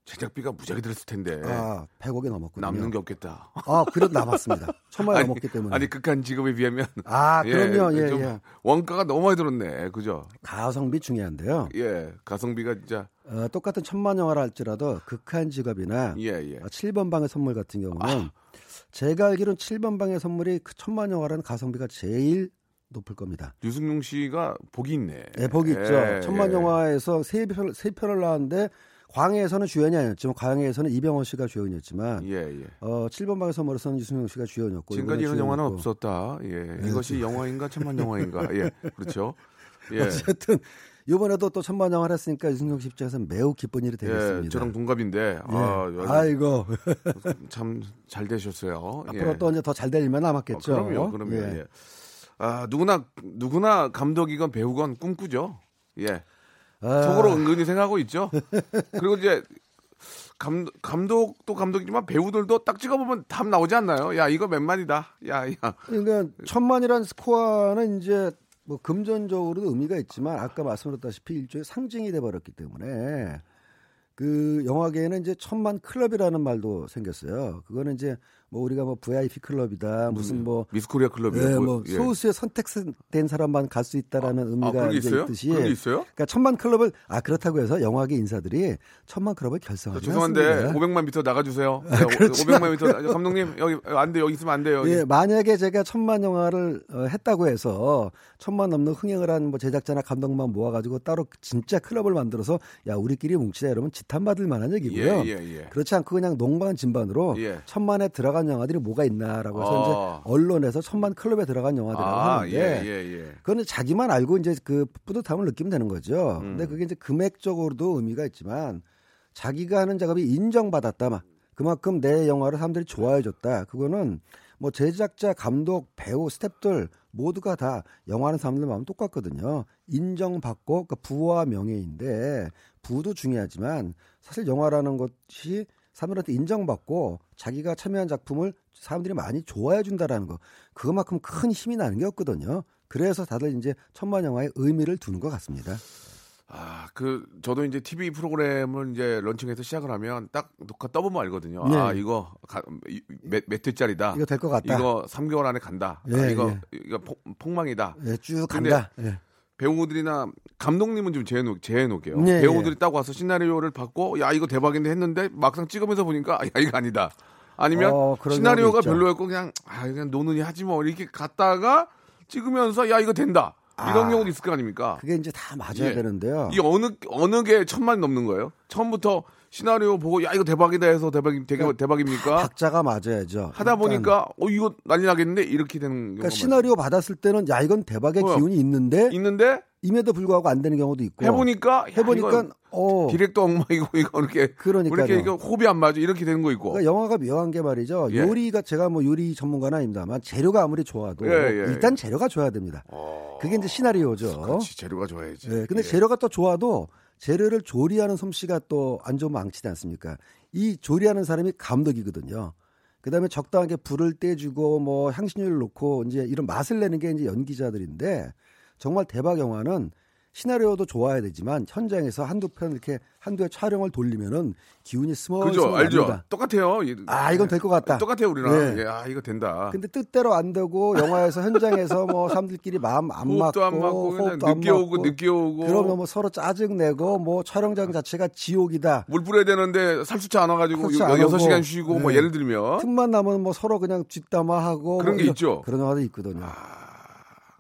제작비가 무지하게 들었을 텐데 아, 100억이 넘었거든요. 남는 게 없겠다. 아, 그래도 남았습니다. 천만이 아니, 넘었기 때문에. 아니 극한 직업에 비하면 아, 그럼요. 예, 좀 예. 원가가 너무 많이 들었네. 그죠? 가성비 중요한데요. 예, 가성비가 진짜 어, 똑같은 천만 영화를 할지라도 극한 직업이나 예, 예. 어, 7번 방의 선물 같은 경우는 제가 알기로는 7번 방의 선물이 그 천만 영화라는 가성비가 제일 높을 겁니다. 유승용 씨가 복이 있네. 예, 복이 있죠. 예, 천만 예. 영화에서 세, 편, 세 편을 나왔는데 광해에서는 주연이 아니었지만 광해에서는 이병헌 씨가 주연이었지만 예, 예. 어, 7번 방의 선물에서는 유승용 씨가 주연이었고 지금까지 이런 영화는. 없었다. 예, 이것이 영화인가 천만 영화인가. 예, 그렇죠. 예, 어쨌든 이번에도 또 천만 영화를 했으니까 유승용 씨 입장에서 는 매우 기쁜 일이 되겠습니다. 예, 저랑 동갑인데 예. 아, 아이고 참 잘 되셨어요. 예. 앞으로 또 이제 더 잘 될 일만 남았겠죠. 어, 그럼요, 그럼요. 예. 예. 아 누구나 누구나 감독이건 배우건 꿈꾸죠. 예. 아, 속으로 은근히 생각하고 있죠. 그리고 이제 감, 감독도 감독이지만 배우들도 딱 찍어보면 답 나오지 않나요? 야 이거 몇 만이다. 야 야. 그러니까 천만이라는 스코어는 이제 뭐 금전적으로도 의미가 있지만 아까 말씀드렸다시피 일종의 상징이 돼 버렸기 때문에 그 영화계에는 이제 천만 클럽이라는 말도 생겼어요. 그거는 이제 뭐 우리가 뭐 VIP 클럽이다 무슨 뭐 미스코리아 클럽이요. 예, 뭐, 뭐 예. 소수의 선택된 사람만 갈 수 있다라는 아, 의미가 그런 게 이제 있어요? 있듯이? 그러니까 천만 클럽을 아 그렇다고 해서 영화계 인사들이 천만 클럽을 결성하지 죄송한데 않습니다. 500만 미터 나가주세요. 그렇지 500만 미터 감독님 여기 안 돼 여기 있으면 안 돼요. 예, 만약에 제가 천만 영화를 어, 했다고 해서 천만 넘는 흥행을 한 뭐 제작자나 감독만 모아가지고 따로 진짜 클럽을 만들어서 야 우리끼리 뭉치자 이러면 지탄받을 만한 얘기고요. 예, 예, 예. 그렇지 않고 그냥 농반 진반으로 예. 천만에 들어 간 영화들이 뭐가 있나라고 해서 아. 이제 언론에서 천만 클럽에 들어간 영화들이라고 아, 하는데 예, 예, 예. 그거는 자기만 알고 이제 그 뿌듯함을 느끼면 되는 거죠. 음. 근데 그게 이제 금액적으로도 의미가 있지만 자기가 하는 작업이 인정받았다. 막 그만큼 내 영화를 사람들이 좋아해 줬다. 그거는 뭐 제작자, 감독, 배우, 스탭들 모두가 다 영화하는 사람들 마음 똑같거든요. 인정받고 그러니까 부와 명예인데 부도 중요하지만 사실 영화라는 것이 사람들한테 인정받고 자기가 참여한 작품을 사람들이 많이 좋아해 준다라는 거 그것만큼 큰 힘이 나는 게 없거든요. 그래서 다들 이제 천만 영화에 의미를 두는 것 같습니다. 아, 그 저도 이제 TV 프로그램을 이제 런칭해서 시작을 하면 딱 녹화 떠보면 알거든요. 네. 아, 이거 가- 이- 몇, 몇 회짜리다. 이거 될 것 같다. 이거 3개월 안에 간다. 아, 예, 이거 예. 이거 폭, 폭망이다. 예, 쭉 간다. 예. 배우들이나 감독님은 좀 재해놓, 재해놓게요. 네, 배우들이 딱 와서 시나리오를 받고 야 이거 대박인데 했는데 막상 찍으면서 보니까 야 이거 아니다. 아니면 어, 시나리오가. 별로였고 그냥 아 그냥 노는이 하지 뭐 이렇게 갔다가 찍으면서 야 이거 된다. 이런 아. 경우도 있을 거 아닙니까? 그게 이제 다 맞아야 예. 되는데요. 이 어느 어느 게 천만 넘는 거예요? 처음부터 시나리오 보고 야 이거 대박이다 해서 대박 되게 대박입니까? 박자가 맞아야죠. 하다 그러니까 보니까 어 이거 난리 나겠는데 이렇게 되는 그러니까 시나리오 받았을 때는 야 이건 대박의 뭐야? 기운이 있는데 있는데 임에도 불구하고 안 되는 경우도 있고 해보니까 야, 해보니까 어 디렉터 엉망이고 이거 이렇게 그러니까요. 이렇게 이거 호흡이 안 맞아 이렇게 되는 거 있고 그러니까 영화가 묘한 게 말이죠. 예. 요리가 제가 뭐 요리 전문가는 아닙니다만 재료가 아무리 좋아도 예, 예, 일단 재료가 좋아야 됩니다. 어, 그게 이제 시나리오죠. 그렇지 재료가 좋아야지. 예, 근데 예. 재료가 또 좋아도 재료를 조리하는 솜씨가 또 안 좋으면 망치지 않습니까? 이 조리하는 사람이 감독이거든요. 그다음에 적당하게 불을 떼주고 뭐 향신료를 넣고 이제 이런 맛을 내는 게 이제 연기자들인데 정말 대박 영화는 시나리오도 좋아야 되지만 현장에서 한두 편 이렇게 한두 회 촬영을 돌리면은 기운이 스멀스멀 그죠 알죠 납니다. 똑같아요. 이- 아 이건 될 것 같다. 똑같아요 우리랑. 예. 예, 아 이거 된다. 근데 뜻대로 안 되고 영화에서 현장에서 뭐 사람들끼리 마음 안 맞고 호흡도 안 맞고 호흡도 안 늦게 오고 맞고 늦게 오고 그러면 뭐 서로 짜증 내고 뭐 촬영장 자체가 지옥이다. 물 뿌려야 되는데 살수차 안 와가지고 안 여섯 오고. 시간 쉬고 뭐 네. 예를 들면 틈만 나면 뭐 서로 그냥 뒷담화하고 그런 뭐게 이런- 있죠. 그런 영화도 있거든요. 아,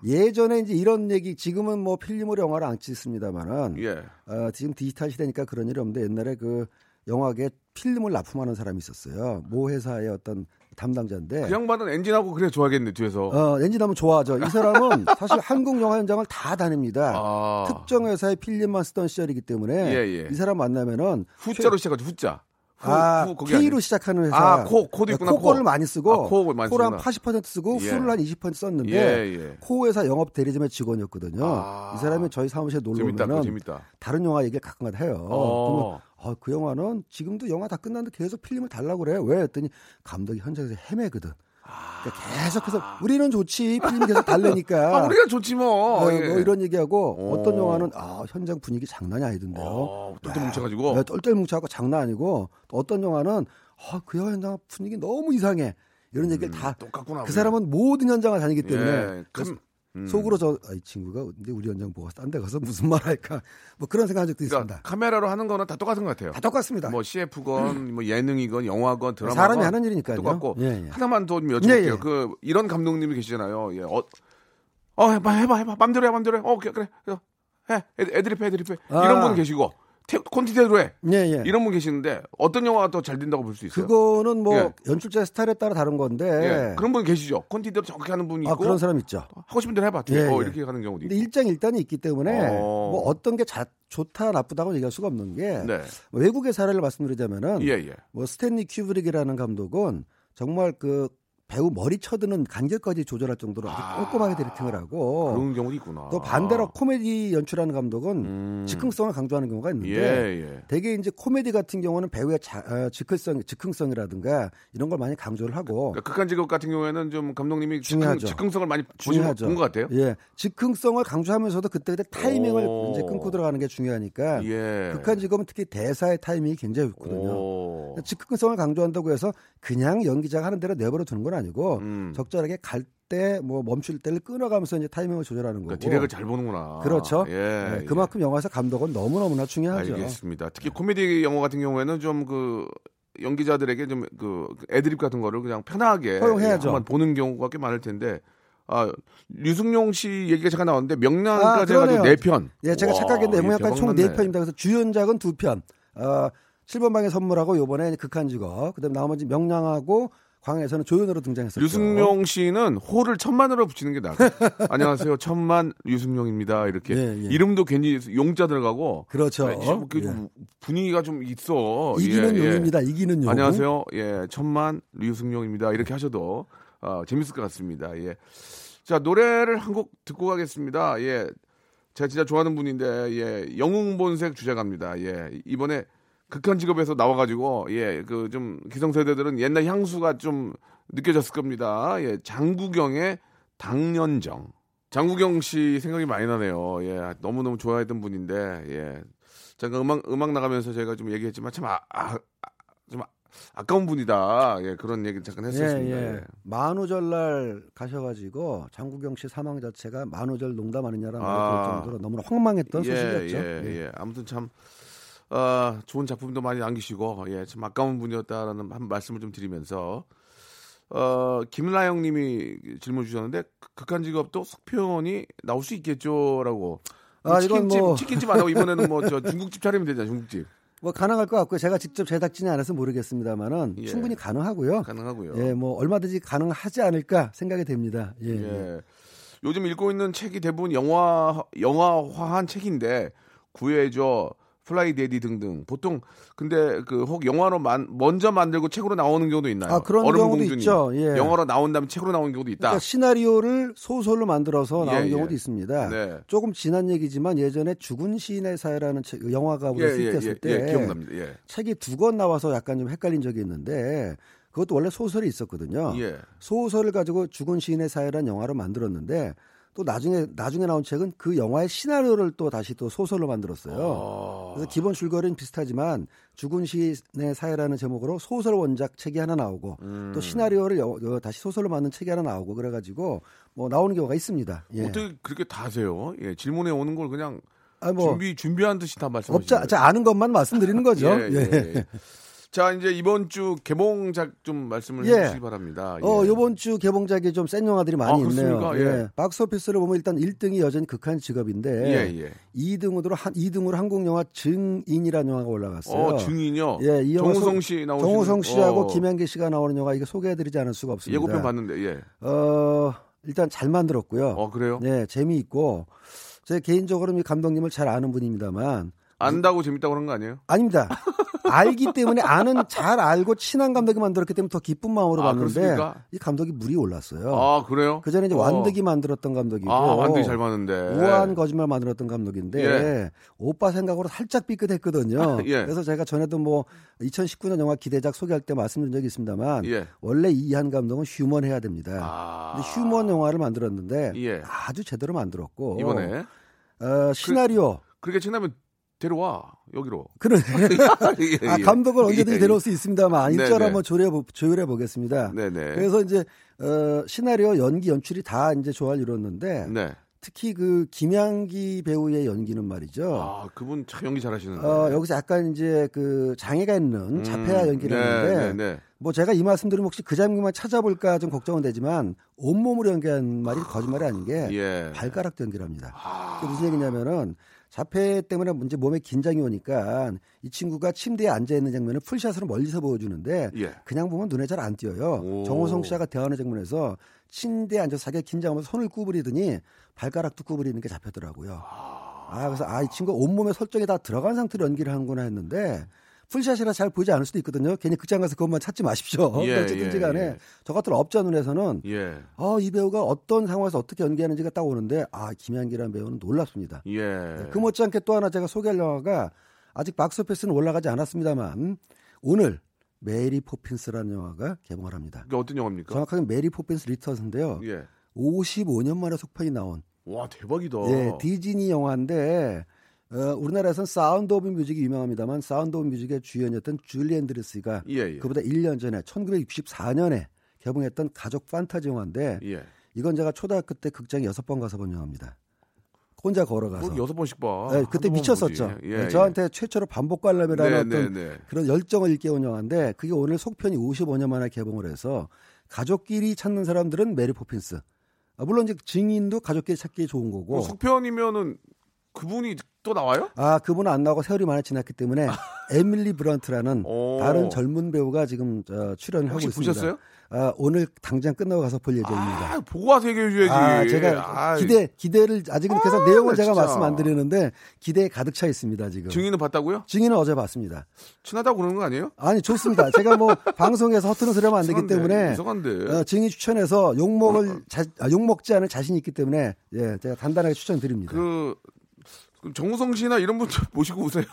예전에 이제 이런 얘기 지금은 뭐 필름으로 영화를 안 찍습니다만은 예. 어, 지금 디지털 시대니까 그런 일이 없는데 옛날에 그 영화계 필름을 납품하는 사람이 있었어요. 모 회사의 어떤 담당자인데 그 양반은 엔진하고 그래 좋아하겠네 뒤에서. 어, 엔진하면 좋아하죠. 이 사람은 사실 한국 영화 현장을 다 다닙니다. 아. 특정 회사의 필름만 쓰던 시절이기 때문에 예, 예. 이 사람 만나면은 후자로 시작하죠 후자. 후, 아, 후 거기 K로 아니에요? 시작하는 회사. 아, 코, 코도 있구나, 코를 코. 많이 쓰고 아, 코를 많이 코를 한 쓰구나. 80% 쓰고 예. 후를 한 20% 썼는데 예, 예. 코 회사 영업 대리점의 직원이었거든요. 아. 이 사람이 저희 사무실에 놀러 재밌다. 다른 영화 얘기를 가끔가다 해요. 어. 아, 그 영화는 지금도 영화 다 끝났는데 계속 필름을 달라고 그래. 왜? 했더니 감독이 현장에서 헤매거든. 그러니까 계속해서 우리는 좋지 필름이 계속 달래니까. 아, 우리가 좋지 뭐. 어, 예. 뭐 이런 얘기하고 어. 어떤 영화는 아 현장 분위기 장난이 아니던데요. 어, 똘똘 뭉쳐가지고. 네, 똘똘 뭉쳐갖고 장난 아니고 또 어떤 영화는 아, 그 영화 현장 분위기 너무 이상해 이런 얘기를 다그 음, 똑같구나. 사람은 모든 현장을 다니기 때문에 예, 감- 음. 속으로 저 이 친구가 근데 우리 현장 보고 딴 데 가서 무슨 말 할까 뭐 그런 생각한 적도 그러니까 있습니다. 카메라로 하는 거는 다 똑같은 것 같아요. 다 똑같습니다. 뭐 CF건, 뭐 예능이건, 영화건, 드라마건 사람이 하는 일이니까요. 똑같고 예, 예. 하나만 더좀 여쭤볼게요. 예, 예. 그 이런 감독님이 계시잖아요. 예, 어, 어 해봐, 해봐, 해봐, 맘대로 해, 맘대로 해. 어, 그래, 그래. 해, 애- 애드립 해, 애드립 해. 아. 이런 분 계시고 테, 콘티테로 해. 예, 예. 이런 분 계시는데 어떤 영화가 더 잘 된다고 볼 수 있어요? 그거는 뭐 예. 연출자 스타일에 따라 다른 건데 예, 그런 분 계시죠. 콘티테로 정확히 하는 분이 있고 아 그런 사람 있죠. 하고 싶은 대로 해봐. 예, 어, 예. 이렇게 가는 경우도 있고. 일장 일단이 있기 때문에 어. 뭐 어떤 게 자, 좋다 나쁘다고 얘기할 수가 없는 게 네. 외국의 사례를 말씀드리자면은 예, 예. 뭐 스탠리 큐브릭이라는 감독은 정말 그 배우 머리 쳐드는 간격까지 조절할 정도로 아주 아. 꼼꼼하게 directing을 하고 그런 경우도 있구나. 또 반대로 코미디 연출하는 감독은 음. 즉흥성을 강조하는 경우가 있는데 예, 예. 대개 이제 코미디 같은 경우는 배우의 자, 어, 즉흥성, 즉흥성이라든가 이런 걸 많이 강조를 하고 그러니까 극한 직업 같은 경우에는 좀 감독님이 즉흥, 중요하죠. 즉흥성을 많이 중요하죠. 본것 같아요. 예, 즉흥성을 강조하면서도 그때그때 타이밍을 오. 이제 끊고 들어가는 게 중요하니까 예. 극한 직업은 특히 대사의 타이밍이 굉장히 좋거든요. 오. 즉흥성을 강조한다고 해서 그냥 연기자가 하는 대로 내버려 두는 건 아니 고 음. 적절하게 갈 때 뭐 멈출 때를 끊어가면서 이제 타이밍을 조절하는 거고. 그러니까 디렉을 잘 보는구나. 그렇죠. 예. 네, 예. 그만큼 영화에서 감독은 너무 너무나 중요하죠. 알겠습니다. 특히 코미디 영화 같은 경우에는 좀그 연기자들에게 좀 그 애드립 같은 거를 그냥 편하게 허용해야죠. 한번 보는 경우가 꽤 많을 텐데 아 류승용 씨 얘기가 잠깐 나왔는데 아, 명량까지 그러네요. 해가지고 네 편. 예, 제가 와, 착각했는데 영문학관 총 대박 났네. 4편입니다. 그래서 주연작은 2편. 어, 7번 방의 선물하고 요번에 극한 직업. 그다음에 나머지 명량하고 광해에서는 조연으로 등장했었죠. 류승용 씨는 호를 천만으로 붙이는 게 나아. 안녕하세요, 천만 류승용입니다. 이렇게 예, 예. 이름도 괜히 용자 들어가고 그렇죠. 네, 좀 이렇게 예. 좀 분위기가 좀 있어. 이기는 예, 예. 용입니다. 이기는 용. 안녕하세요. 예, 천만 류승용입니다. 이렇게 하셔도 어, 재밌을 것 같습니다. 예. 자, 노래를 한 곡 듣고 가겠습니다. 예. 제가 진짜 좋아하는 분인데, 예, 영웅본색 주제가입니다. 예, 이번에 극한 직업에서 나와가지고, 예, 그 좀 기성세대들은 옛날 향수가 좀 느껴졌을 겁니다. 예, 장구경의 당년정. 장국영 씨 생각이 많이 나네요. 예, 너무 너무 좋아했던 분인데 예, 제가 음악 음악 나가면서 제가 좀 얘기했지만 참 아, 아, 아, 좀 아, 아까운 분이다. 예, 그런 얘기 잠깐 했었습니다. 예, 예. 예. 만우절 날 가셔가지고 장국영 씨 사망 자체가 만우절 농담하느냐라는 아. 아. 정도로 너무나 황망했던 소식이었죠. 예, 예. 아무튼 참 아, 좋은 작품도 많이 남기시고 예, 참 아까운 분이었다라는 한 말씀을 좀 드리면서 어, 김나영님이 질문 주셨는데 극한 직업도 속편이 나올 수 있겠죠라고. 아, 이건 치킨집 뭐- 치킨집 안 하고 이번에는 뭐 저 중국집 차리면 되잖아 중국집 뭐 가능할 것 같고요. 제가 직접 제작진이 안 해서 모르겠습니다만은 예. 충분히 가능하고요. 가능하고요. 예, 뭐 얼마든지 가능하지 않을까 생각이 됩니다. 예. 예. 예. 요즘 읽고 있는 책이 대부분 영화 영화화한 책인데 구해줘 플라이 대디 등등 보통 근데 그 혹 영화로 만, 먼저 만들고 책으로 나오는 경우도 있나요? 아, 그런 얼음 경우도 공주님. 있죠. 예. 영화로 나온 다음에 책으로 나오는 경우도 있다. 그러니까 시나리오를 소설로 만들어서 나온 예, 예. 경우도 있습니다. 네. 조금 지난 얘기지만 예전에 죽은 시인의 사회라는 책, 영화가 우리가 히트했을 때 예, 기억납니다. 예. 책이 두 권 나와서 약간 좀 헷갈린 적이 있는데 그것도 원래 소설이 있었거든요. 예. 소설을 가지고 죽은 시인의 사회라는 영화를 만들었는데 또 나중에 나중에 나온 책은 그 영화의 시나리오를 또 다시 또 소설로 만들었어요. 아. 그래서 기본 줄거리는 비슷하지만 죽은 시인의 사회라는 제목으로 소설 원작 책이 하나 나오고 음. 또 시나리오를 여- 여- 다시 소설로 만든 책이 하나 나오고 그래가지고 뭐 나오는 경우가 있습니다. 예. 어떻게 그렇게 다 아세요? 예, 질문에 오는 걸 그냥 아, 뭐 준비 준비한 듯이 다 말씀하시는 없자, 자, 아는 것만 말씀드리는 거죠. 예, 예, 예. 예. 자, 이제 이번 주 개봉작 좀 말씀을 예. 해주시기 바랍니다. 어, 예. 요번 주 개봉작이 좀 센 영화들이 많이 아, 있네요. 그렇습니까? 예. 박스오피스를 보면 일단 1등이 여전히 극한 직업인데 예, 예. 2등으로 한 2등으로 한국 영화 증인이라는 영화가 올라갔어요. 어, 증인요. 예, 이 영화 정우성 소- 씨 나오시는 정우성 씨하고 어, 김현기 씨가 나오는 영화 이거 소개해드리지 않을 수가 없습니다. 예고편 봤는데 예. 어, 일단 잘 만들었고요. 어 그래요? 네, 재미있고 제 개인적으로는 이 감독님을 잘 아는 분입니다만 안다고 재밌다고 그런 거 아니에요? 아닙니다. 알기 때문에 아는 잘 알고 친한 감독이 만들었기 때문에 더 기쁜 마음으로 아, 봤는데 그렇습니까? 이 감독이 물이 올랐어요. 아 그래요? 그 전에 이제 어. 완득이 만들었던 감독이고 아 완득이 잘 맞는데. 우아한 거짓말 만들었던 감독인데 예. 오빠 생각으로 살짝 삐끗했거든요. 예. 그래서 제가 전에도 뭐 2019년 영화 기대작 소개할 때 말씀드린 적이 있습니다만 예. 원래 이한 감독은 휴먼 해야 됩니다. 아. 근데 휴먼 영화를 만들었는데 예. 아주 제대로 만들었고 이번에 어, 시나리오 그렇게 친하면 데려와 여기로. 그런 예, 아, 예. 감독을 언제든지 예, 예. 데려올 수 있습니다만 네, 일절 네. 한번 조율해, 보- 조율해 보겠습니다. 네네. 그래서 이제 어, 시나리오 연기 연출이 다 이제 조화를 이뤘는데 네. 특히 그 김양기 배우의 연기는 말이죠. 아 그분 참 연기 잘하시는데. 어, 여기서 약간 이제 그 장애가 있는 자폐아 연기를 네, 하는데 네, 네. 뭐 제가 이 말씀 드리면 혹시 그 장면만 찾아볼까 좀 걱정은 되지만 온몸으로 연기한 말이 거짓말이 아닌 게 예. 발가락도 연기를 합니다. 아. 그게 무슨 얘기냐면은 자폐 때문에 문제 몸에 긴장이 오니까 이 친구가 침대에 앉아 있는 장면을 풀샷으로 멀리서 보여주는데 예. 그냥 보면 눈에 잘 안 띄어요. 오. 정호성 씨가 대하는 장면에서 침대에 앉아서 자기가 긴장하면서 손을 구부리더니 발가락도 구부리는 게 잡혔더라고요. 아 그래서 아 이 친구 온몸에 설정이 다 들어간 상태로 연기를 하는구나 했는데 풀샷이라 잘 보이지 않을 수도 있거든요. 괜히 극장 가서 그것만 찾지 마십시오. 예, 어쨌든지 예, 간에 예. 저 같은 업자 눈에서는 예. 아, 이 배우가 어떤 상황에서 어떻게 연기하는지가 딱 오는데 아 김양기라는 배우는 놀랍습니다. 예. 그 못지않게 또 하나 제가 소개할 영화가 아직 박스오피스는 올라가지 않았습니다만 오늘 메리 포핀스라는 영화가 개봉을 합니다. 그게 어떤 영화입니까? 정확하게 메리 포핀스 리턴스인데요. 예. 55년 만에 속편이 나온 와 대박이다. 예, 디즈니 영화인데 어, 우리나라에서는 사운드 오브 뮤직이 유명합니다만 사운드 오브 뮤직의 주연이었던 줄리 앤드류스가 예, 예. 그보다 1년 전에 1964년에 개봉했던 가족 판타지 영화인데 예. 이건 제가 초등학교 때 극장에 여섯 번 가서 본 영화입니다. 혼자 걸어가서. 여섯 번씩 봐. 네, 그때 미쳤었죠. 보지. 네, 저한테 최초로 반복 관람이라는 네, 어떤 네, 네. 그런 열정을 일깨운 영화인데 그게 오늘 속편이 55년 만에 개봉을 해서 가족끼리 찾는 사람들은 메리 포핀스. 아, 물론 이제 증인도 가족끼리 찾기 좋은 거고. 그 속편이면은 그분이 또 나와요? 아 그분은 안 나오고 세월이 많이 지났기 때문에 에밀리 블런트라는 오. 다른 젊은 배우가 지금 저, 출연을 하고 있습니다. 보셨어요? 아, 오늘 당장 끝나고 가서 볼 예정입니다. 아, 보고 와서 얘기해 줘야지. 아, 제가 아, 기대 기대를 아직은 그래서 아, 내용을 나 제가 진짜. 말씀 안 드리는데 기대에 가득 차 있습니다 지금. 증인은 봤다고요? 증인은 어제 봤습니다. 친하다고 그러는 거 아니에요? 아니 좋습니다. 제가 뭐 방송에서 허투루 소리하면 안 되기 때문에 이상한데. 어, 증인 추천해서 욕 먹을 자, 아, 욕 먹지 않을 자신 이 있기 때문에 예 제가 단단하게 추천드립니다. 그, 그 정우성 씨나 이런 분들 모시고 오세요.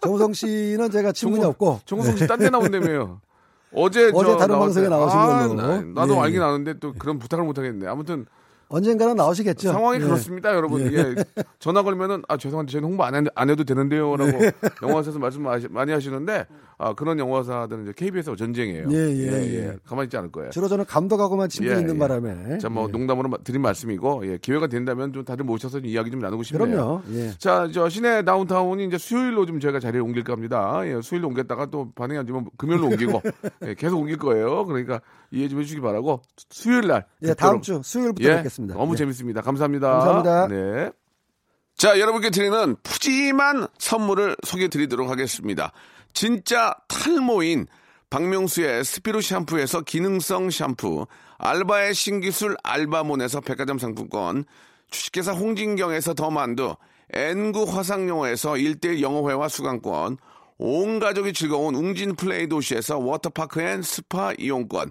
정우성 씨는 제가 친분이 정우- 없고 정우성 씨 딴 데 나온다며요. 어제 어제 저 다른 방송에 나오신 아, 걸로. 나, 나도 네. 알긴 아는데 또 그런 부탁을 못 하겠네. 아무튼 언젠가는 나오시겠죠. 상황이 예. 그렇습니다, 여러분. 예. 전화 걸면은 아 죄송한데 저는 홍보 안, 해, 안 해도 되는데요라고 네. 영화사에서 말씀 많이- 하시는데 아 그런 영화사들은 이제 KBS와 전쟁이에요. 예, 예, 예. 가만히 있지 않을 거예요. 주로 저는 감독하고만 친분 예, 있는 예. 바람에. 자, 뭐 예. 농담으로 마- 드린 말씀이고 예, 기회가 된다면 좀 다들 모셔서 좀 이야기 좀 나누고 싶네요. 그럼요. 예. 자, 저 시내 다운타운이 이제 수요일로 좀 저희가 자리를 옮길까 합니다. 예, 수요일로 옮겼다가 또 반응이 안 좋으면 금요일로 옮기고 예, 계속 옮길 거예요. 그러니까 이해 좀 해주시기 바라고 수요일 날 예, 다음 주 수요일부터 예, 뵙겠습니다. 너무 예. 재밌습니다. 감사합니다. 감사합니다. 네. 자, 여러분께 드리는 푸짐한 선물을 소개해 드리도록 하겠습니다. 진짜 탈모인 박명수의 스피루 샴푸에서 기능성 샴푸, 알바의 신기술 알바몬에서 백화점 상품권, 주식회사 홍진경에서 더 만두, N구 화상영어에서 1대1 영어회화 수강권, 온 가족이 즐거운 웅진 플레이 도시에서 워터파크 and 스파 이용권,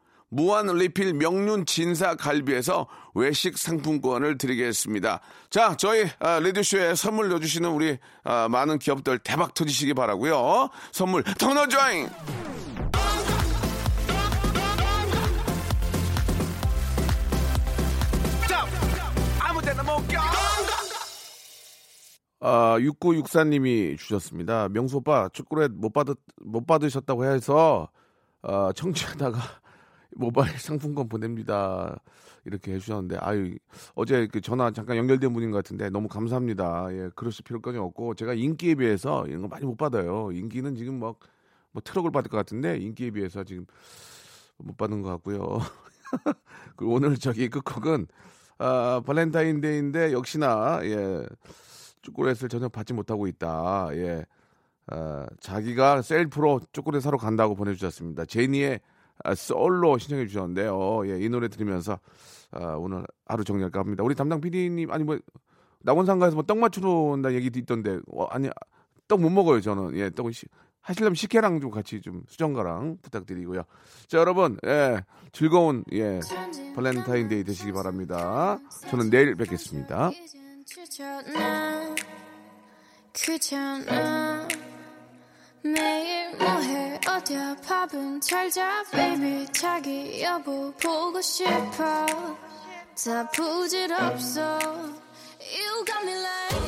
무한 리필 명륜 진사 갈비에서 외식 상품권을 드리겠습니다. 자, 저희 아, 레디쇼에 선물 넣어주시는 우리 아, 많은 기업들 대박 터지시기 바라고요. 선물 더 넣어줘잉! 아, 6964님이 주셨습니다. 명수 오빠, 축구렛 못 받, 못 받으셨다고 해서, 아, 청취하다가 모바일 상품권 보냅니다. 이렇게 해주셨는데, 아유, 어제 그 전화 잠깐 연결된 분인 것 같은데, 너무 감사합니다. 예, 그러실 필요까지 없고, 제가 인기에 비해서 이런 거 많이 못 받아요. 인기는 지금 막, 뭐 트럭을 받을 것 같은데, 인기에 비해서 지금 못 받는 것 같고요. 그 오늘 저기 끝곡은, 아, 발렌타인데이인데, 역시나, 예, 초콜릿을 전혀 받지 못하고 있다. 예. 아, 자기가 셀프로 초콜릿 사러 간다고 보내주셨습니다. 제니의 아, 솔로 신청해 주셨는데요. 예, 이 노래 들으면서 아, 오늘 하루 정리할까 합니다. 우리 담당 PD님 아니 뭐 낙원상가에서 뭐 떡 맞추러 온다 얘기도 있던데 어, 아니 떡 못 먹어요 저는 예 떡은 시, 하시려면 식혜랑 좀 같이 좀 수정과랑 부탁드리고요. 자 여러분 예 즐거운 예 발렌타인데이 되시기 바랍니다. 저는 내일 뵙겠습니다. 귀찮아 매일 뭐해? 어디야? 밥은 잘자 baby. 자기 여보 보고 싶어. 다 부질없어. You got me like